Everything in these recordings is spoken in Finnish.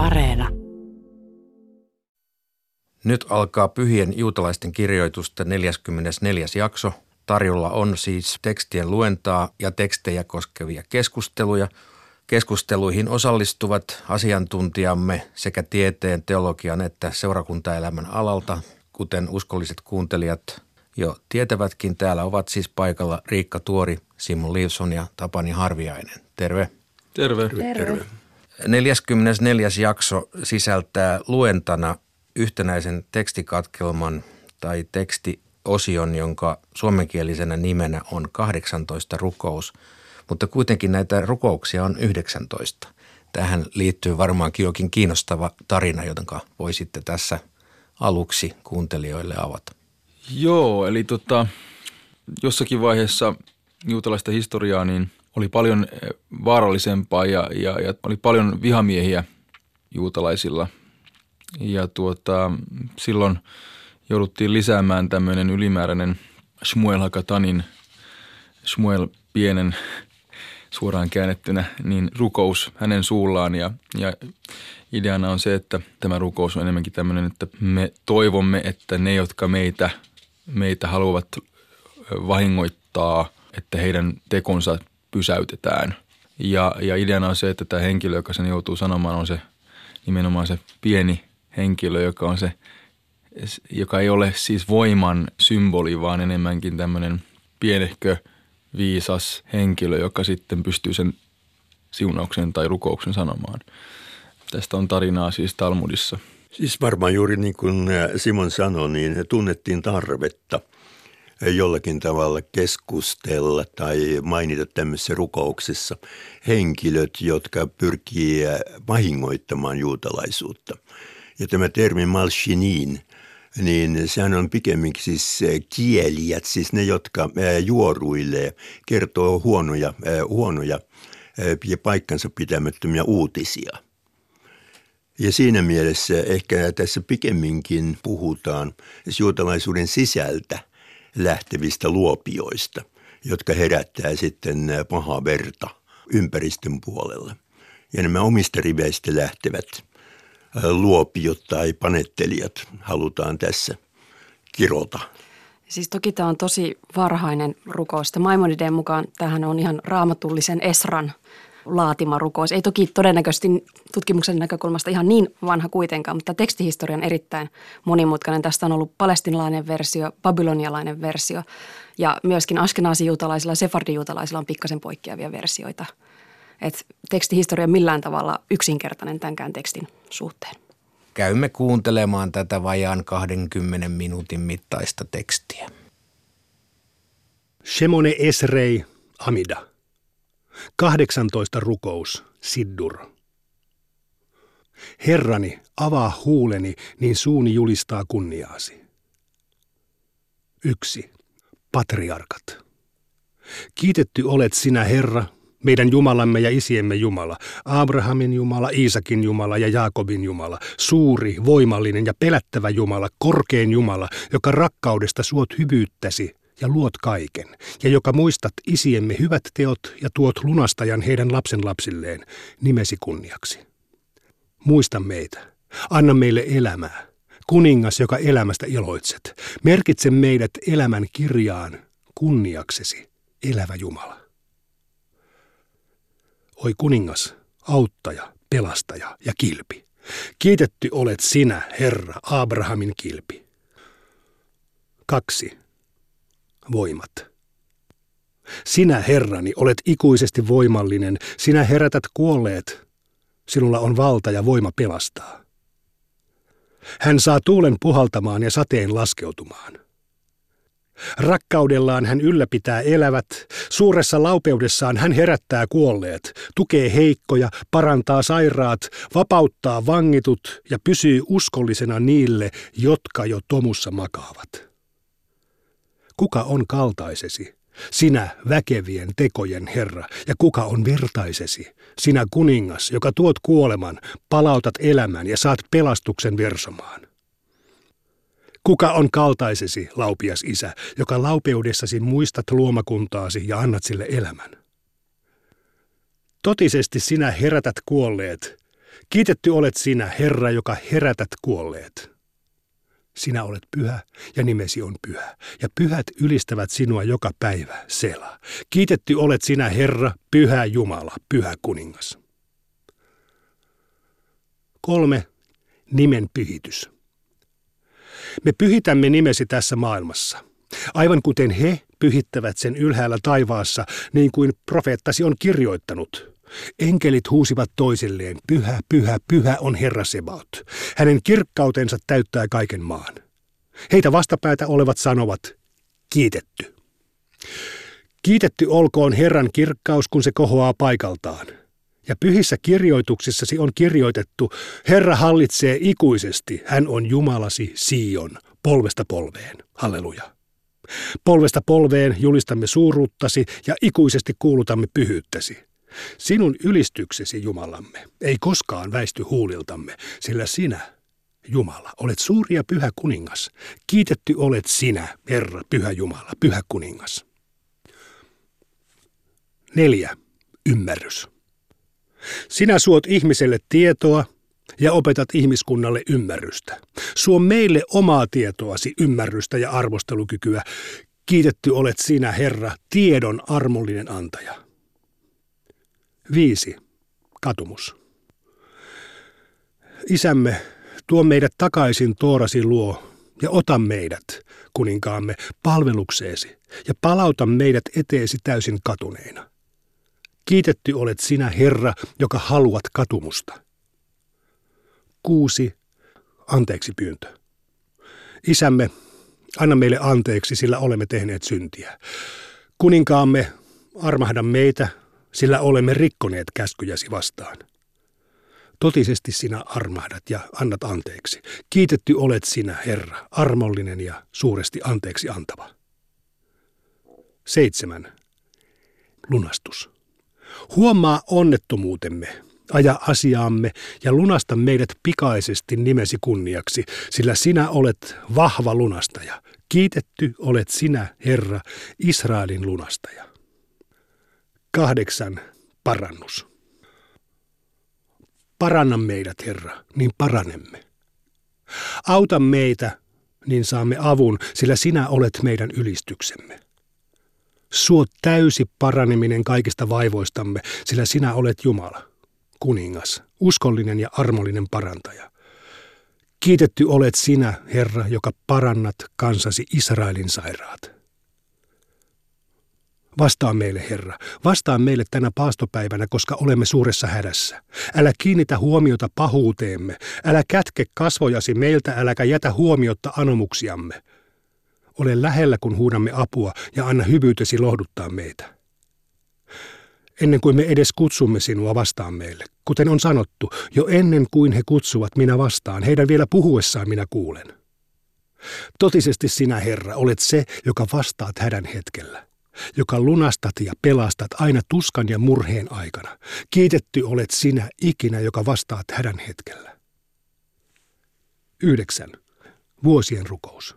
Areena. Nyt alkaa pyhien juutalaisten kirjoitusten 44. jakso. Tarjolla on siis tekstien luentaa ja tekstejä koskevia keskusteluja. Keskusteluihin osallistuvat asiantuntijamme sekä tieteen, teologian että seurakuntaelämän alalta, kuten uskolliset kuuntelijat jo tietävätkin. Täällä ovat siis paikalla Riikka Tuori, Simon Livson ja Tapani Harviainen. Terve. Terve. Terve. Terve. 44. jakso sisältää luentana yhtenäisen tekstikatkelman tai tekstiosion, jonka suomenkielisenä nimenä on 18 rukous, mutta kuitenkin näitä rukouksia on 19. Tähän liittyy varmaankin jokin kiinnostava tarina, jotenka voisitte tässä aluksi kuuntelijoille avata. Joo, eli tota, jossakin vaiheessa juutalaista historiaa niin oli paljon eh, vaarallisempaa ja, ja, ja oli paljon vihamiehiä juutalaisilla. Ja tuota, silloin jouduttiin lisäämään tämmöinen ylimääräinen Shmuel Hakatanin, Shmuel pienen suoraan käännettynä, niin rukous hänen suullaan. Ja, ja ideana on se, että tämä rukous on enemmänkin tämmöinen, että me toivomme, että ne, jotka meitä, meitä haluavat vahingoittaa, että heidän tekonsa pysäytetään. Ja, ja ideana on se, että tämä henkilö, joka sen joutuu sanomaan, on se nimenomaan se pieni henkilö, joka on se, joka ei ole siis voiman symboli, vaan enemmänkin tämmöinen pienehkö, viisas henkilö, joka sitten pystyy sen siunauksen tai rukouksen sanomaan. Tästä on tarinaa siis Talmudissa. Siis varmaan juuri niin kuin Simon sanoi, niin tunnettiin tarvetta jollakin tavalla keskustella tai mainita tämmöisessä rukouksessa henkilöt, jotka pyrkii vahingoittamaan juutalaisuutta. Ja tämä termi malshinin, niin sehän on pikemminkin siis kielijät, siis ne, jotka juoruilee, kertoo huonoja, huonoja ja paikkansa pitämättömiä uutisia – ja siinä mielessä ehkä tässä pikemminkin puhutaan juutalaisuuden sisältä lähtevistä luopioista, jotka herättää sitten pahaa verta ympäristön puolella. Ja nämä omista riveistä lähtevät luopiot tai panettelijat halutaan tässä kirota. Siis toki tämä on tosi varhainen rukous. Maimonideen mukaan tähän on ihan raamatullisen Esran laatima rukous. Ei toki todennäköisesti tutkimuksen näkökulmasta ihan niin vanha kuitenkaan, mutta tekstihistoria on erittäin monimutkainen. Tästä on ollut palestinalainen versio, babylonialainen versio ja myöskin askenaasijuutalaisilla ja sefardijuutalaisilla on pikkasen poikkeavia versioita. Et tekstihistoria on millään tavalla yksinkertainen tämänkään tekstin suhteen. Käymme kuuntelemaan tätä vajaan 20 minuutin mittaista tekstiä. Shemone Esrei Amida – 18 rukous, Siddur. Herrani, avaa huuleni, niin suuni julistaa kunniaasi. Yksi. Patriarkat. Kiitetty olet sinä, Herra, meidän Jumalamme ja isiemme Jumala, Abrahamin Jumala, Iisakin Jumala ja Jaakobin Jumala, suuri, voimallinen ja pelättävä Jumala, korkein Jumala, joka rakkaudesta suot hyvyyttäsi ja luot kaiken, ja joka muistat isiemme hyvät teot ja tuot lunastajan heidän lapsenlapsilleen nimesi kunniaksi. Muista meitä, anna meille elämää, kuningas, joka elämästä iloitset. Merkitse meidät elämän kirjaan kunniaksesi, elävä Jumala. Oi kuningas, auttaja, pelastaja ja kilpi. Kiitetty olet sinä, Herra, Abrahamin kilpi. Kaksi voimat. Sinä, Herrani, olet ikuisesti voimallinen, sinä herätät kuolleet, sinulla on valta ja voima pelastaa. Hän saa tuulen puhaltamaan ja sateen laskeutumaan. Rakkaudellaan hän ylläpitää elävät, suuressa laupeudessaan hän herättää kuolleet, tukee heikkoja, parantaa sairaat, vapauttaa vangitut ja pysyy uskollisena niille, jotka jo tomussa makaavat. Kuka on kaltaisesi? Sinä väkevien tekojen Herra, ja kuka on vertaisesi? Sinä kuningas, joka tuot kuoleman, palautat elämän ja saat pelastuksen versomaan. Kuka on kaltaisesi, laupias isä, joka laupeudessasi muistat luomakuntaasi ja annat sille elämän? Totisesti sinä herätät kuolleet, Kiitetty olet sinä, Herra, joka herätät kuolleet. Sinä olet pyhä ja nimesi on pyhä, ja pyhät ylistävät sinua joka päivä, Sela. Kiitetty olet sinä, Herra, pyhä Jumala, pyhä kuningas. Kolme. Nimen pyhitys. Me pyhitämme nimesi tässä maailmassa. Aivan kuten he pyhittävät sen ylhäällä taivaassa, niin kuin profeettasi on kirjoittanut. Enkelit huusivat toisilleen, pyhä, pyhä, pyhä on Herra Sebaot. Hänen kirkkautensa täyttää kaiken maan. Heitä vastapäätä olevat sanovat, kiitetty. Kiitetty olkoon Herran kirkkaus, kun se kohoaa paikaltaan. Ja pyhissä kirjoituksissasi on kirjoitettu, Herra hallitsee ikuisesti, hän on Jumalasi Sion, polvesta polveen. Halleluja. Polvesta polveen julistamme suuruuttasi ja ikuisesti kuulutamme pyhyyttäsi. Sinun ylistyksesi, Jumalamme, ei koskaan väisty huuliltamme, sillä sinä, Jumala, olet suuri ja pyhä kuningas. Kiitetty olet sinä, Herra, pyhä Jumala, pyhä kuningas. Neljä. Ymmärrys. Sinä suot ihmiselle tietoa ja opetat ihmiskunnalle ymmärrystä. Suo meille omaa tietoasi, ymmärrystä ja arvostelukykyä. Kiitetty olet sinä, Herra, tiedon armollinen antaja. 5. Katumus. Isämme, tuo meidät takaisin Toorasi luo ja ota meidät, kuninkaamme, palvelukseesi ja palauta meidät eteesi täysin katuneina. Kiitetty olet sinä, Herra, joka haluat katumusta. 6. Anteeksi pyyntö. Isämme, anna meille anteeksi, sillä olemme tehneet syntiä. Kuninkaamme, armahda meitä, sillä olemme rikkoneet käskyjäsi vastaan. Totisesti sinä armahdat ja annat anteeksi. Kiitetty olet sinä, Herra, armollinen ja suuresti anteeksi antava. 7. Lunastus. Huomaa onnettomuutemme, aja asiaamme ja lunasta meidät pikaisesti nimesi kunniaksi, sillä sinä olet vahva lunastaja. Kiitetty olet sinä, Herra, Israelin lunastaja. Kahdeksan. Parannus. Paranna meidät, Herra, niin paranemme. Auta meitä, niin saamme avun, sillä sinä olet meidän ylistyksemme. Suo täysi paraneminen kaikista vaivoistamme, sillä sinä olet Jumala, kuningas, uskollinen ja armollinen parantaja. Kiitetty olet sinä, Herra, joka parannat kansasi Israelin sairaat. Vastaa meille, Herra. Vastaa meille tänä paastopäivänä, koska olemme suuressa hädässä. Älä kiinnitä huomiota pahuuteemme. Älä kätke kasvojasi meiltä, äläkä jätä huomiotta anomuksiamme. Ole lähellä, kun huudamme apua, ja anna hyvyytesi lohduttaa meitä. Ennen kuin me edes kutsumme sinua vastaan meille, kuten on sanottu, jo ennen kuin he kutsuvat, minä vastaan, heidän vielä puhuessaan minä kuulen. Totisesti sinä, Herra, olet se, joka vastaat hädän hetkellä joka lunastat ja pelastat aina tuskan ja murheen aikana. Kiitetty olet sinä ikinä, joka vastaat hädän hetkellä. 9. Vuosien rukous.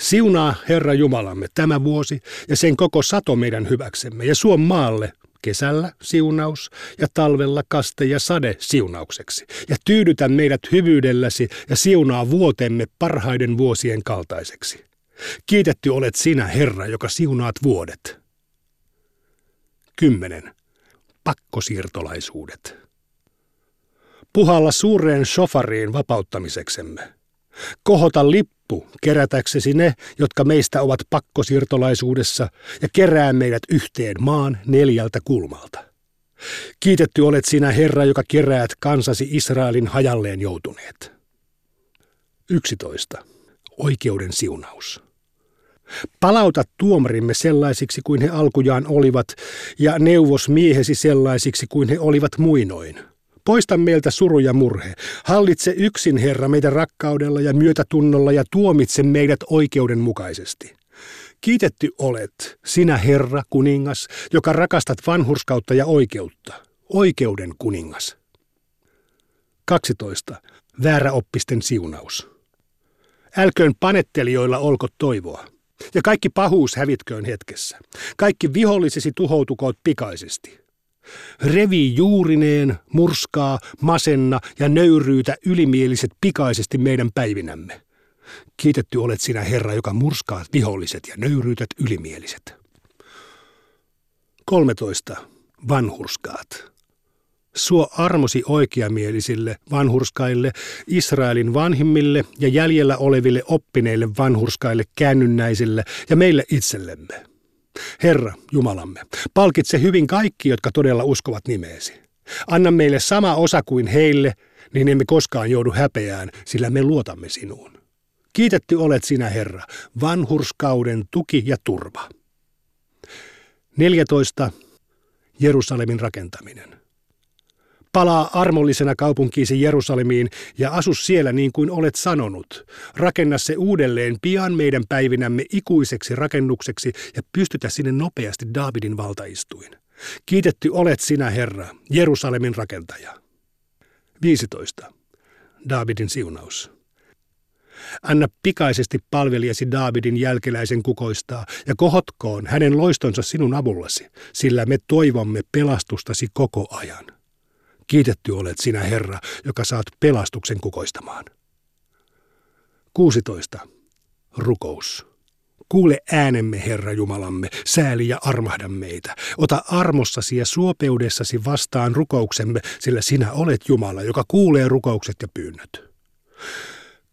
Siunaa Herra Jumalamme tämä vuosi ja sen koko sato meidän hyväksemme ja suon maalle kesällä siunaus ja talvella kaste ja sade siunaukseksi. Ja tyydytä meidät hyvyydelläsi ja siunaa vuotemme parhaiden vuosien kaltaiseksi. Kiitetty olet sinä, Herra, joka siunaat vuodet. 10. Pakkosiirtolaisuudet. Puhalla suureen shofariin vapauttamiseksemme. Kohota lippu kerätäksesi ne, jotka meistä ovat pakkosiirtolaisuudessa, ja kerää meidät yhteen maan neljältä kulmalta. Kiitetty olet sinä, Herra, joka keräät kansasi Israelin hajalleen joutuneet. 11. Oikeuden siunaus. Palauta tuomarimme sellaisiksi kuin he alkujaan olivat, ja neuvos miehesi sellaisiksi kuin he olivat muinoin. Poista meiltä suru ja murhe. Hallitse yksin, Herra, meidän rakkaudella ja myötätunnolla ja tuomitse meidät oikeudenmukaisesti. Kiitetty olet, sinä Herra, kuningas, joka rakastat vanhurskautta ja oikeutta. Oikeuden kuningas. 12. Vääräoppisten siunaus. Älköön panettelijoilla olko toivoa. Ja kaikki pahuus hävitköön hetkessä. Kaikki vihollisesi tuhoutukoot pikaisesti. Revi juurineen, murskaa, masenna ja nöyryytä ylimieliset pikaisesti meidän päivinämme. Kiitetty olet sinä, Herra, joka murskaat viholliset ja nöyryytät ylimieliset. 13. Vanhurskaat. Suo armosi oikeamielisille vanhurskaille, Israelin vanhimmille ja jäljellä oleville oppineille vanhurskaille käännynnäisille ja meille itsellemme. Herra, Jumalamme, palkitse hyvin kaikki, jotka todella uskovat nimeesi. Anna meille sama osa kuin heille, niin emme koskaan joudu häpeään, sillä me luotamme sinuun. Kiitetty olet sinä, Herra, vanhurskauden tuki ja turva. 14. Jerusalemin rakentaminen. Palaa armollisena kaupunkiisi Jerusalemiin ja asu siellä niin kuin olet sanonut. Rakenna se uudelleen pian meidän päivinämme ikuiseksi rakennukseksi ja pystytä sinne nopeasti Daavidin valtaistuin. Kiitetty olet sinä, Herra, Jerusalemin rakentaja. 15. Daavidin siunaus. Anna pikaisesti palvelijasi Daavidin jälkeläisen kukoistaa ja kohotkoon hänen loistonsa sinun avullasi, sillä me toivomme pelastustasi koko ajan. Kiitetty olet sinä, Herra, joka saat pelastuksen kukoistamaan. 16. Rukous. Kuule äänemme, Herra Jumalamme, sääli ja armahda meitä. Ota armossasi ja suopeudessasi vastaan rukouksemme, sillä sinä olet Jumala, joka kuulee rukoukset ja pyynnöt.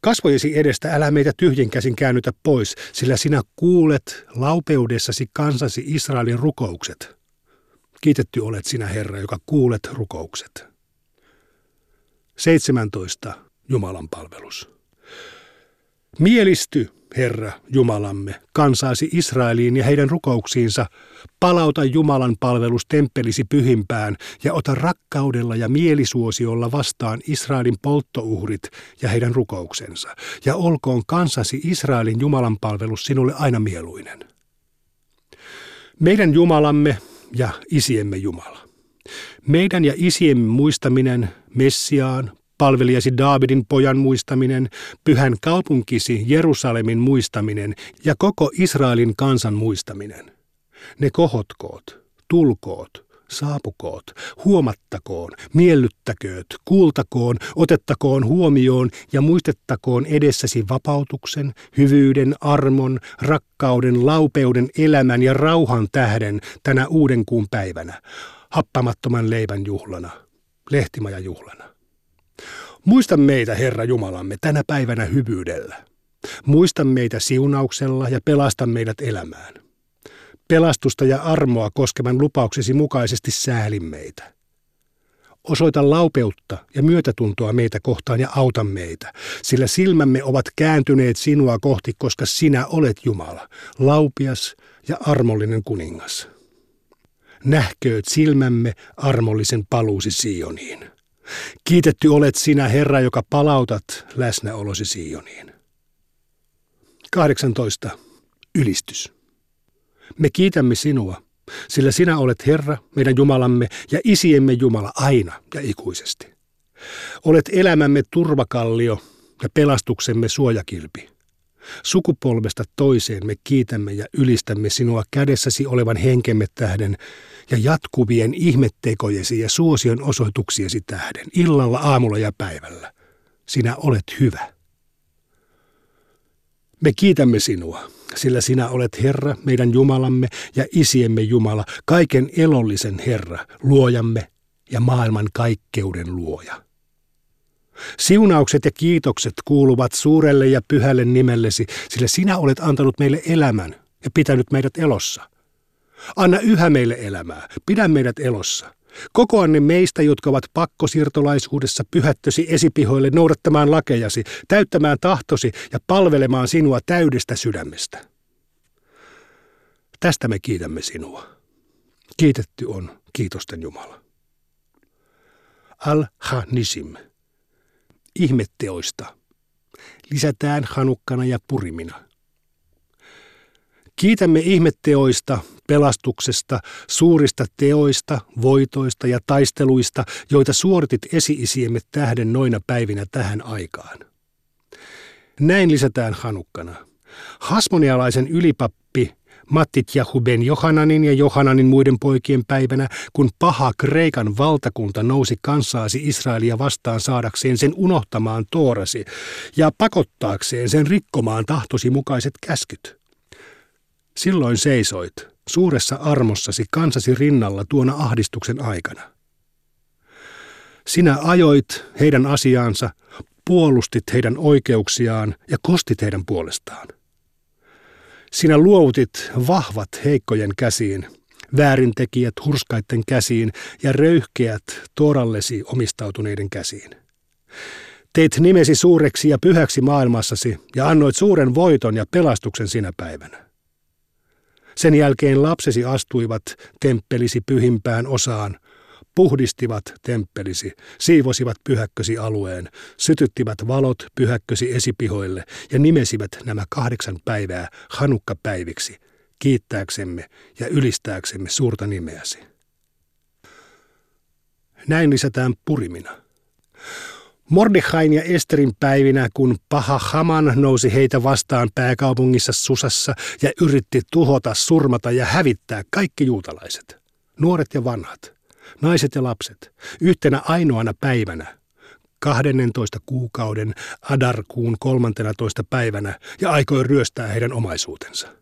Kasvojesi edestä älä meitä tyhjin käsin käännytä pois, sillä sinä kuulet laupeudessasi kansasi Israelin rukoukset. Kiitetty olet sinä, Herra, joka kuulet rukoukset. 17. Jumalan palvelus. Mielisty, Herra Jumalamme, kansaasi Israeliin ja heidän rukouksiinsa. Palauta Jumalan palvelus temppelisi pyhimpään ja ota rakkaudella ja mielisuosiolla vastaan Israelin polttouhrit ja heidän rukouksensa. Ja olkoon kansasi Israelin Jumalan palvelus sinulle aina mieluinen. Meidän Jumalamme ja isiemme Jumala. Meidän ja isiemme muistaminen Messiaan, palvelijasi Daavidin pojan muistaminen, pyhän kaupunkisi Jerusalemin muistaminen ja koko Israelin kansan muistaminen. Ne kohotkoot, tulkoot, saapukoot, huomattakoon, miellyttäkööt, kuultakoon, otettakoon huomioon ja muistettakoon edessäsi vapautuksen, hyvyyden, armon, rakkauden, laupeuden, elämän ja rauhan tähden tänä uuden kuun päivänä, happamattoman leivän juhlana, lehtimajajuhlana. Muista meitä, Herra Jumalamme, tänä päivänä hyvyydellä. Muista meitä siunauksella ja pelasta meidät elämään. Pelastusta ja armoa koskevan lupauksesi mukaisesti sääli meitä. Osoita laupeutta ja myötätuntoa meitä kohtaan ja auta meitä, sillä silmämme ovat kääntyneet sinua kohti, koska sinä olet Jumala, laupias ja armollinen kuningas. Nähkööt silmämme armollisen paluusi Sioniin. Kiitetty olet sinä, Herra, joka palautat läsnäolosi Sioniin. 18. Ylistys. Me kiitämme sinua, sillä sinä olet Herra, meidän Jumalamme ja isiemme Jumala aina ja ikuisesti. Olet elämämme turvakallio ja pelastuksemme suojakilpi. Sukupolvesta toiseen me kiitämme ja ylistämme sinua kädessäsi olevan henkemme tähden ja jatkuvien ihmettekojesi ja suosion osoituksiesi tähden, illalla, aamulla ja päivällä. Sinä olet hyvä. Me kiitämme sinua, sillä sinä olet Herra, meidän Jumalamme ja isiemme Jumala, kaiken elollisen Herra, luojamme ja maailman kaikkeuden luoja. Siunaukset ja kiitokset kuuluvat suurelle ja pyhälle nimellesi, sillä sinä olet antanut meille elämän ja pitänyt meidät elossa. Anna yhä meille elämää, pidä meidät elossa. Kokoanne meistä, jotka ovat pakkosiirtolaisuudessa pyhättösi esipihoille noudattamaan lakejasi, täyttämään tahtosi ja palvelemaan sinua täydestä sydämestä. Tästä me kiitämme sinua. Kiitetty on kiitosten Jumala. Al-Hanisim ihmetteoista. Lisätään hanukkana ja purimina. Kiitämme ihmetteoista, pelastuksesta, suurista teoista, voitoista ja taisteluista, joita suoritit esi-isiemme tähden noina päivinä tähän aikaan. Näin lisätään hanukkana. Hasmonialaisen ylipappi Mattit Jahu ben Johananin ja Johananin muiden poikien päivänä, kun paha Kreikan valtakunta nousi kansaasi Israelia vastaan saadakseen sen unohtamaan toorasi ja pakottaakseen sen rikkomaan tahtosi mukaiset käskyt. Silloin seisoit suuressa armossasi kansasi rinnalla tuona ahdistuksen aikana. Sinä ajoit heidän asiaansa, puolustit heidän oikeuksiaan ja kostit heidän puolestaan. Sinä luovutit vahvat heikkojen käsiin, väärintekijät hurskaiden käsiin ja röyhkeät torallesi omistautuneiden käsiin. Teit nimesi suureksi ja pyhäksi maailmassasi ja annoit suuren voiton ja pelastuksen sinä päivänä. Sen jälkeen lapsesi astuivat temppelisi pyhimpään osaan, puhdistivat temppelisi, siivosivat pyhäkkösi alueen, sytyttivät valot pyhäkkösi esipihoille ja nimesivät nämä kahdeksan päivää hanukkapäiviksi, kiittääksemme ja ylistääksemme suurta nimeäsi. Näin lisätään purimina. Mordechain ja Esterin päivinä, kun paha Haman nousi heitä vastaan pääkaupungissa Susassa ja yritti tuhota, surmata ja hävittää kaikki juutalaiset, nuoret ja vanhat, naiset ja lapset, yhtenä ainoana päivänä, 12 kuukauden Adarkuun 13 päivänä ja aikoi ryöstää heidän omaisuutensa.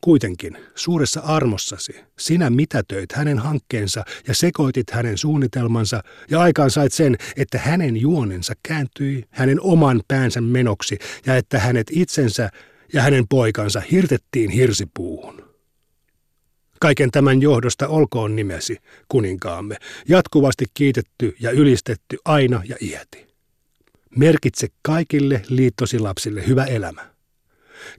Kuitenkin suuressa armossasi sinä mitätöit hänen hankkeensa ja sekoitit hänen suunnitelmansa ja aikaan sait sen, että hänen juonensa kääntyi hänen oman päänsä menoksi ja että hänet itsensä ja hänen poikansa hirtettiin hirsipuuhun. Kaiken tämän johdosta olkoon nimesi, kuninkaamme, jatkuvasti kiitetty ja ylistetty aina ja iäti. Merkitse kaikille liittosi lapsille hyvä elämä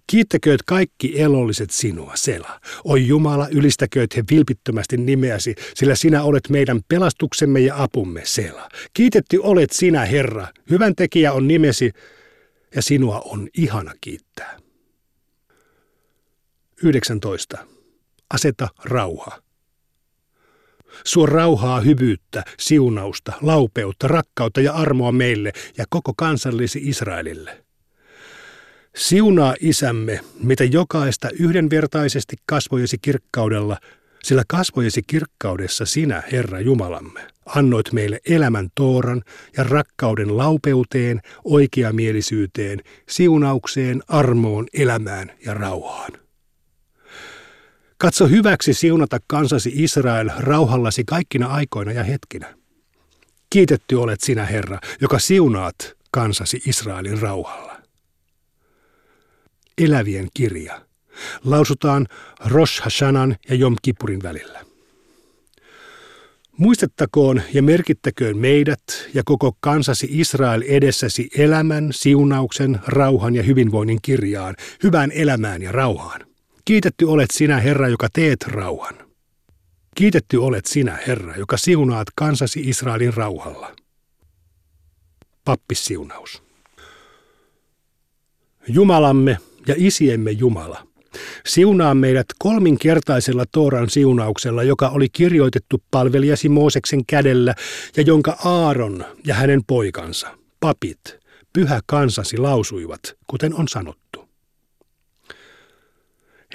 Kiittäkööt kaikki elolliset sinua, Sela. Oi Jumala, ylistäkööt he vilpittömästi nimeäsi, sillä sinä olet meidän pelastuksemme ja apumme, Sela. Kiitetty olet sinä, Herra. Hyvän tekijä on nimesi, ja sinua on ihana kiittää. 19. Aseta rauha. Suo rauhaa, hyvyyttä, siunausta, laupeutta, rakkautta ja armoa meille ja koko kansallisi Israelille. Siunaa isämme, mitä jokaista yhdenvertaisesti kasvojesi kirkkaudella, sillä kasvojesi kirkkaudessa sinä, Herra Jumalamme, annoit meille elämän tooran ja rakkauden laupeuteen, oikeamielisyyteen, siunaukseen, armoon, elämään ja rauhaan. Katso hyväksi siunata kansasi Israel rauhallasi kaikkina aikoina ja hetkinä. Kiitetty olet sinä, Herra, joka siunaat kansasi Israelin rauhalla elävien kirja. Lausutaan Rosh Hashanan ja Jom Kippurin välillä. Muistettakoon ja merkittäköön meidät ja koko kansasi Israel edessäsi elämän, siunauksen, rauhan ja hyvinvoinnin kirjaan, hyvään elämään ja rauhaan. Kiitetty olet sinä, Herra, joka teet rauhan. Kiitetty olet sinä, Herra, joka siunaat kansasi Israelin rauhalla. Pappissiunaus. Jumalamme, ja isiemme Jumala. Siunaa meidät kolminkertaisella Tooran siunauksella, joka oli kirjoitettu palvelijasi Mooseksen kädellä ja jonka Aaron ja hänen poikansa, papit, pyhä kansasi lausuivat, kuten on sanottu.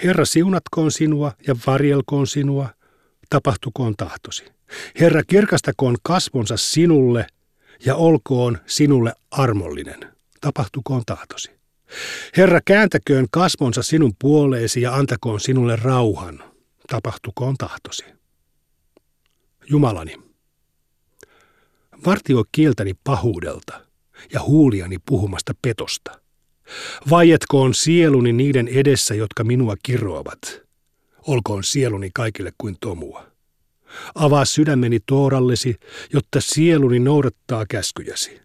Herra siunatkoon sinua ja varjelkoon sinua, tapahtukoon tahtosi. Herra kirkastakoon kasvonsa sinulle ja olkoon sinulle armollinen, tapahtukoon tahtosi. Herra, kääntäköön kasvonsa sinun puoleesi ja antakoon sinulle rauhan. Tapahtukoon tahtosi. Jumalani, vartio kieltäni pahuudelta ja huuliani puhumasta petosta. Vaietkoon sieluni niiden edessä, jotka minua kiroavat. Olkoon sieluni kaikille kuin tomua. Avaa sydämeni toorallesi, jotta sieluni noudattaa käskyjäsi.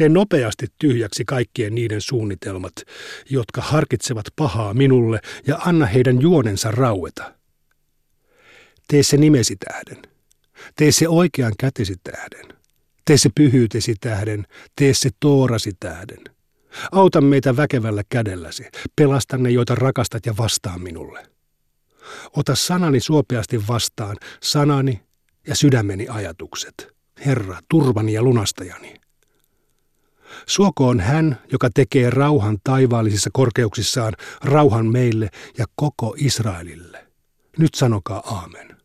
Tee nopeasti tyhjäksi kaikkien niiden suunnitelmat, jotka harkitsevat pahaa minulle, ja anna heidän juonensa raueta. Tee se nimesi tähden. Tee se oikean kätesi tähden. Tee se pyhyytesi tähden. Tee se toorasi tähden. Auta meitä väkevällä kädelläsi. Pelasta ne, joita rakastat ja vastaa minulle. Ota sanani suopeasti vastaan, sanani ja sydämeni ajatukset. Herra, turvani ja lunastajani. Suokoon hän, joka tekee rauhan taivaallisissa korkeuksissaan, rauhan meille ja koko Israelille. Nyt sanokaa aamen.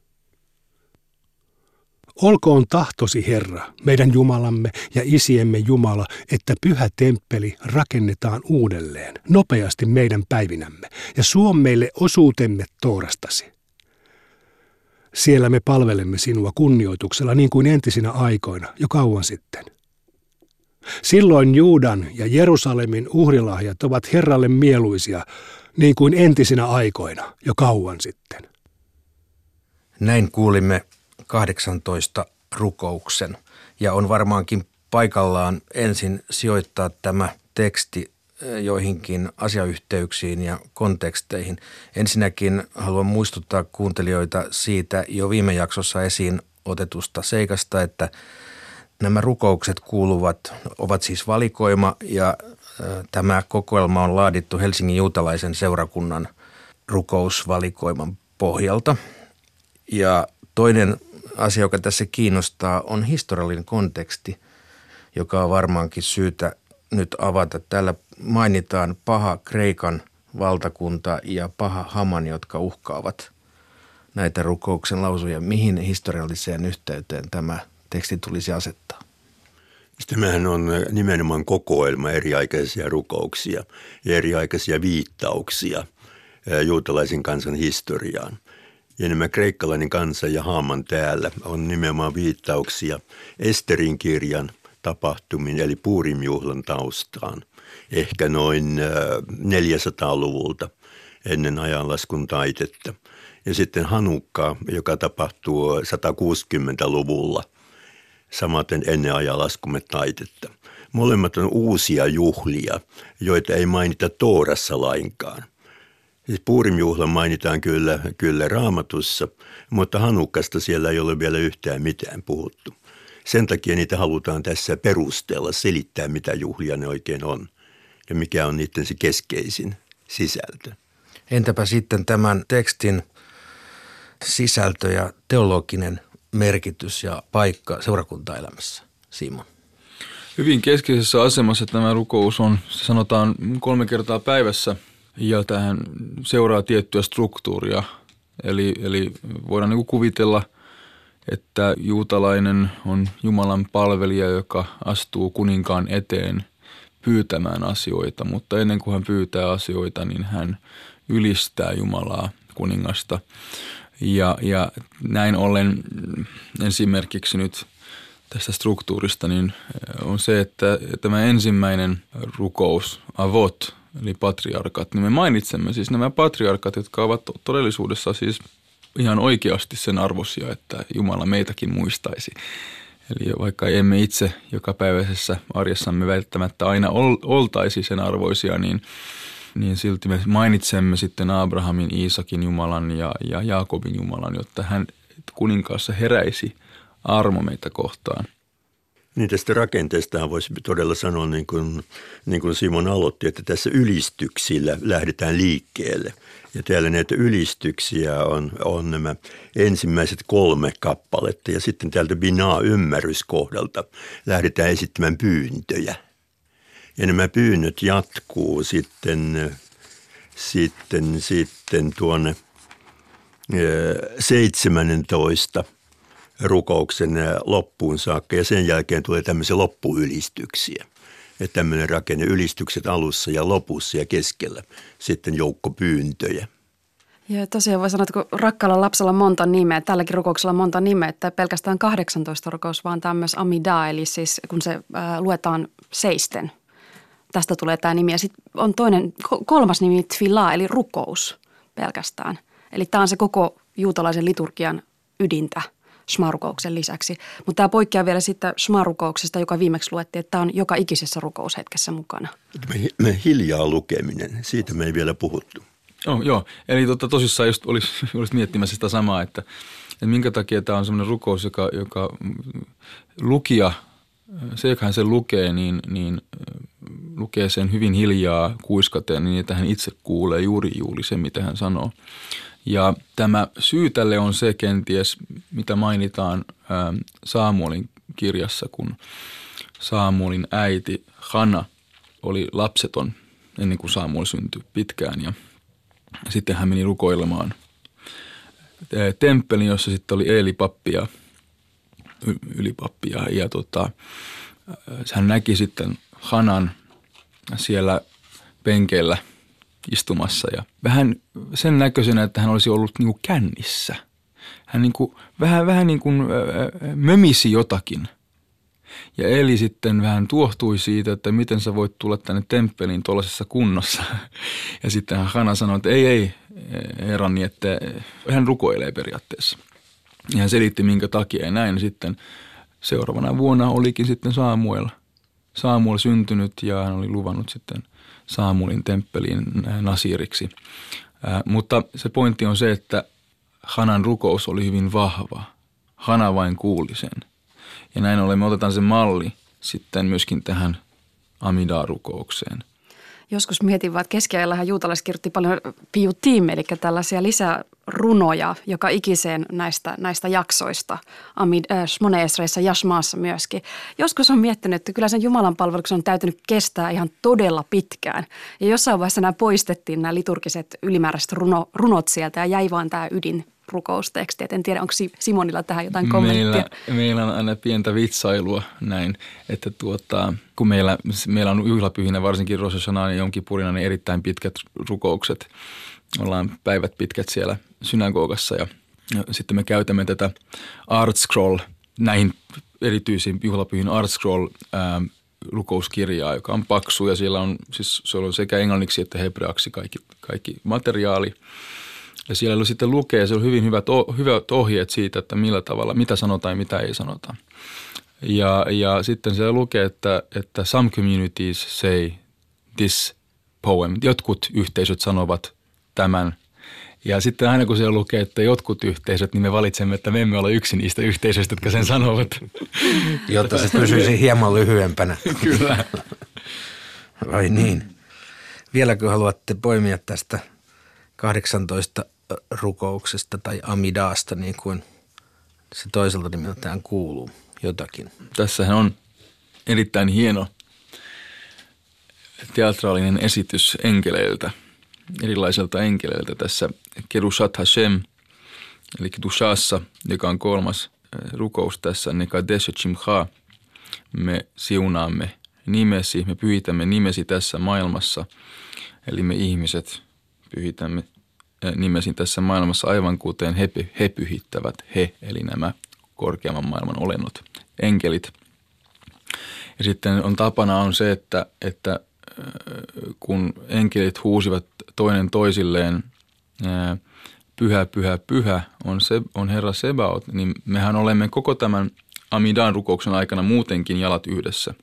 Olkoon tahtosi, Herra, meidän Jumalamme ja isiemme Jumala, että pyhä temppeli rakennetaan uudelleen, nopeasti meidän päivinämme, ja suo meille osuutemme toorastasi. Siellä me palvelemme sinua kunnioituksella niin kuin entisinä aikoina, jo kauan sitten. Silloin Juudan ja Jerusalemin uhrilahjat ovat Herralle mieluisia, niin kuin entisinä aikoina, jo kauan sitten. Näin kuulimme 18 rukouksen ja on varmaankin paikallaan ensin sijoittaa tämä teksti eh, joihinkin asiayhteyksiin ja konteksteihin. Ensinnäkin haluan muistuttaa kuuntelijoita siitä jo viime jaksossa esiin otetusta seikasta, että nämä rukoukset kuuluvat, ovat siis valikoima ja tämä kokoelma on laadittu Helsingin juutalaisen seurakunnan rukousvalikoiman pohjalta. Ja toinen asia, joka tässä kiinnostaa, on historiallinen konteksti, joka on varmaankin syytä nyt avata. Täällä mainitaan paha Kreikan valtakunta ja paha Haman, jotka uhkaavat näitä rukouksen lausuja. Mihin historialliseen yhteyteen tämä teksti tulisi asettaa? Tämähän on nimenomaan kokoelma eriaikaisia rukouksia ja eriaikaisia viittauksia juutalaisen kansan historiaan. Ja nämä kreikkalainen kansa ja Haaman täällä on nimenomaan viittauksia Esterin kirjan tapahtumiin, eli Puurimjuhlan taustaan, ehkä noin 400-luvulta ennen ajanlaskun taitetta. Ja sitten Hanukka, joka tapahtuu 160-luvulla, samaten ennen ajanlaskumme taitetta. Molemmat on uusia juhlia, joita ei mainita Toorassa lainkaan – Siis Puurimjuhla mainitaan kyllä, kyllä raamatussa, mutta Hanukkasta siellä ei ole vielä yhtään mitään puhuttu. Sen takia niitä halutaan tässä perustella, selittää mitä juhlia ne oikein on ja mikä on niiden se keskeisin sisältö. Entäpä sitten tämän tekstin sisältö ja teologinen merkitys ja paikka seurakuntaelämässä, Simon? Hyvin keskeisessä asemassa tämä rukous on, sanotaan kolme kertaa päivässä – ja tähän seuraa tiettyä struktuuria. Eli, eli voidaan niin kuvitella, että juutalainen on Jumalan palvelija, joka astuu kuninkaan eteen pyytämään asioita, mutta ennen kuin hän pyytää asioita, niin hän ylistää Jumalaa kuningasta. Ja, ja näin ollen esimerkiksi nyt tästä struktuurista niin on se, että tämä ensimmäinen rukous, avot, eli patriarkat, niin me mainitsemme siis nämä patriarkat, jotka ovat todellisuudessa siis ihan oikeasti sen arvosia, että Jumala meitäkin muistaisi. Eli vaikka emme itse jokapäiväisessä arjessamme välttämättä aina oltaisi sen arvoisia, niin, niin silti me mainitsemme sitten Abrahamin, Iisakin Jumalan ja, ja Jaakobin Jumalan, jotta hän kuninkaassa heräisi armo meitä kohtaan. Niin tästä rakenteesta voisi todella sanoa, niin kuin, niin kuin Simon aloitti, että tässä ylistyksillä lähdetään liikkeelle. Ja täällä näitä ylistyksiä on, on nämä ensimmäiset kolme kappaletta ja sitten täältä binaa ymmärryskohdalta lähdetään esittämään pyyntöjä. Ja nämä pyynnöt jatkuu sitten, sitten, sitten tuonne 17 rukouksen loppuun saakka ja sen jälkeen tulee tämmöisiä loppuylistyksiä. Että tämmöinen rakenne ylistykset alussa ja lopussa ja keskellä sitten joukko pyyntöjä. Ja tosiaan voi sanoa, että kun rakkaalla lapsella on monta nimeä, tälläkin rukouksella on monta nimeä, että pelkästään 18 rukous, vaan tämä on myös Amida, eli siis kun se luetaan seisten. Tästä tulee tämä nimi. Ja sitten on toinen, kolmas nimi Tfila, eli rukous pelkästään. Eli tämä on se koko juutalaisen liturgian ydintä – shmarukouksen lisäksi. Mutta tämä poikkeaa vielä sitten shmarukouksesta, joka viimeksi luettiin, että tämä on joka ikisessä rukoushetkessä mukana. Me, me hiljaa lukeminen, siitä me ei vielä puhuttu. Oh, joo, eli tota, tosissaan just olisi, olisi miettimässä sitä samaa, että, että minkä takia tämä on sellainen rukous, joka, joka lukija, se joka hän sen lukee, niin, niin lukee sen hyvin hiljaa kuiskaten niin, että hän itse kuulee juuri juuri sen, mitä hän sanoo. Ja tämä syy tälle on se kenties, mitä mainitaan Saamuolin kirjassa, kun Saamuolin äiti Hana oli lapseton ennen kuin Saamuol syntyi pitkään ja sitten hän meni rukoilemaan temppelin, jossa sitten oli Eeli pappi ja ylipappi ja, ja tota, hän näki sitten Hanan siellä penkeillä istumassa ja vähän sen näköisenä, että hän olisi ollut niin kuin kännissä. Hän niin kuin, vähän, vähän niin kuin mömisi jotakin – ja Eli sitten vähän tuohtui siitä, että miten sä voit tulla tänne temppeliin tuollaisessa kunnossa. Ja sitten Hana sanoi, että ei, ei, herrani, että hän rukoilee periaatteessa. Ja hän selitti, minkä takia ja näin. Sitten seuraavana vuonna olikin sitten Saamuel, Saamuel syntynyt ja hän oli luvannut sitten Saamuelin temppeliin nasiriksi. mutta se pointti on se, että Hanan rukous oli hyvin vahva. Hana vain kuuli sen – ja näin ollen me otetaan se malli sitten myöskin tähän Amidaa-rukoukseen. Joskus mietin vaan, että keskiajallahan juutalaiset kirjoitti paljon piutiimme, eli tällaisia lisärunoja joka ikiseen näistä, näistä jaksoista, Amid, äh, Shmoneesreissa ja Shmaassa myöskin. Joskus on miettinyt, että kyllä sen Jumalan palveluksen on täytynyt kestää ihan todella pitkään. Ja jossain vaiheessa nämä poistettiin nämä liturgiset ylimääräiset runo, runot sieltä ja jäi vaan tämä ydin rukoustekstit. En tiedä, onko Simonilla tähän jotain kommenttia? Meillä, meillä on aina pientä vitsailua näin, että tuota, kun meillä, meillä on juhlapyhinä, varsinkin Rosh ja jonkin purina, niin erittäin pitkät rukoukset. Ollaan päivät pitkät siellä synagogassa ja, ja sitten me käytämme tätä Art Scroll näihin erityisiin juhlapyhin Art Scroll ää, rukouskirjaa, joka on paksu ja siellä on, siis se on sekä englanniksi että hebreaksi kaikki, kaikki materiaali – ja siellä sitten lukee, se on hyvin hyvät, hyvät ohjeet siitä, että millä tavalla, mitä sanotaan ja mitä ei sanota. Ja, ja sitten siellä lukee, että, että some communities say this poem. Jotkut yhteisöt sanovat tämän. Ja sitten aina kun siellä lukee, että jotkut yhteisöt, niin me valitsemme, että me emme ole yksi niistä yhteisöistä, jotka sen sanovat. Jotta se pysyisi hieman lyhyempänä. Kyllä. Vai niin. Vieläkö haluatte poimia tästä 18 rukouksesta tai amidaasta, niin kuin se toiselta nimeltään kuuluu jotakin. Tässähän on erittäin hieno teatraalinen esitys enkeleiltä, erilaiselta enkeleiltä tässä Kedushat Hashem, eli Kedushassa, joka on kolmas eh, rukous tässä, Nekadesh Chimcha. Me siunaamme nimesi, me pyhitämme nimesi tässä maailmassa, eli me ihmiset pyhitämme nimesin tässä maailmassa aivan kuten he, he pyhittävät he, eli nämä korkeamman maailman olennot, enkelit. Ja sitten on tapana on se, että, että kun enkelit huusivat toinen toisilleen pyhä, pyhä, pyhä on, se, on Herra Sebaot, niin mehän olemme koko tämän Amidan rukouksen aikana muutenkin jalat yhdessä.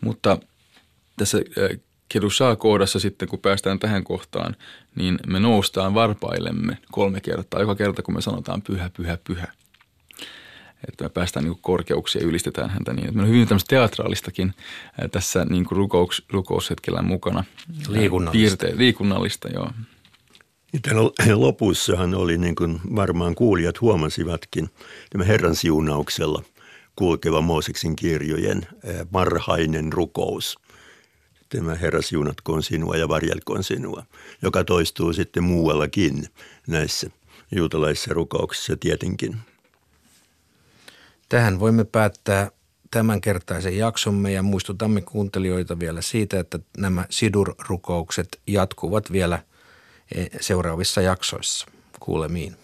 Mutta tässä Kedushaa-kohdassa sitten, kun päästään tähän kohtaan, niin me noustaan varpaillemme kolme kertaa, joka kerta kun me sanotaan pyhä, pyhä, pyhä. Että me päästään niin korkeuksia ja ylistetään häntä niin. Että me on hyvin tämmöistä teatraalistakin tässä niin kuin rukous, rukoushetkellä mukana. Liikunnallista. Piirte, liikunnallista, joo. Täällä lopussahan oli, niin kuin varmaan kuulijat huomasivatkin, tämä Herran siunauksella kulkeva Mooseksin kirjojen varhainen rukous – tämä Herra siunatkoon sinua ja varjelkoon sinua, joka toistuu sitten muuallakin näissä juutalaisissa rukouksissa tietenkin. Tähän voimme päättää tämänkertaisen jaksomme ja muistutamme kuuntelijoita vielä siitä, että nämä Sidur-rukoukset jatkuvat vielä eh, seuraavissa jaksoissa. Kuulemiin.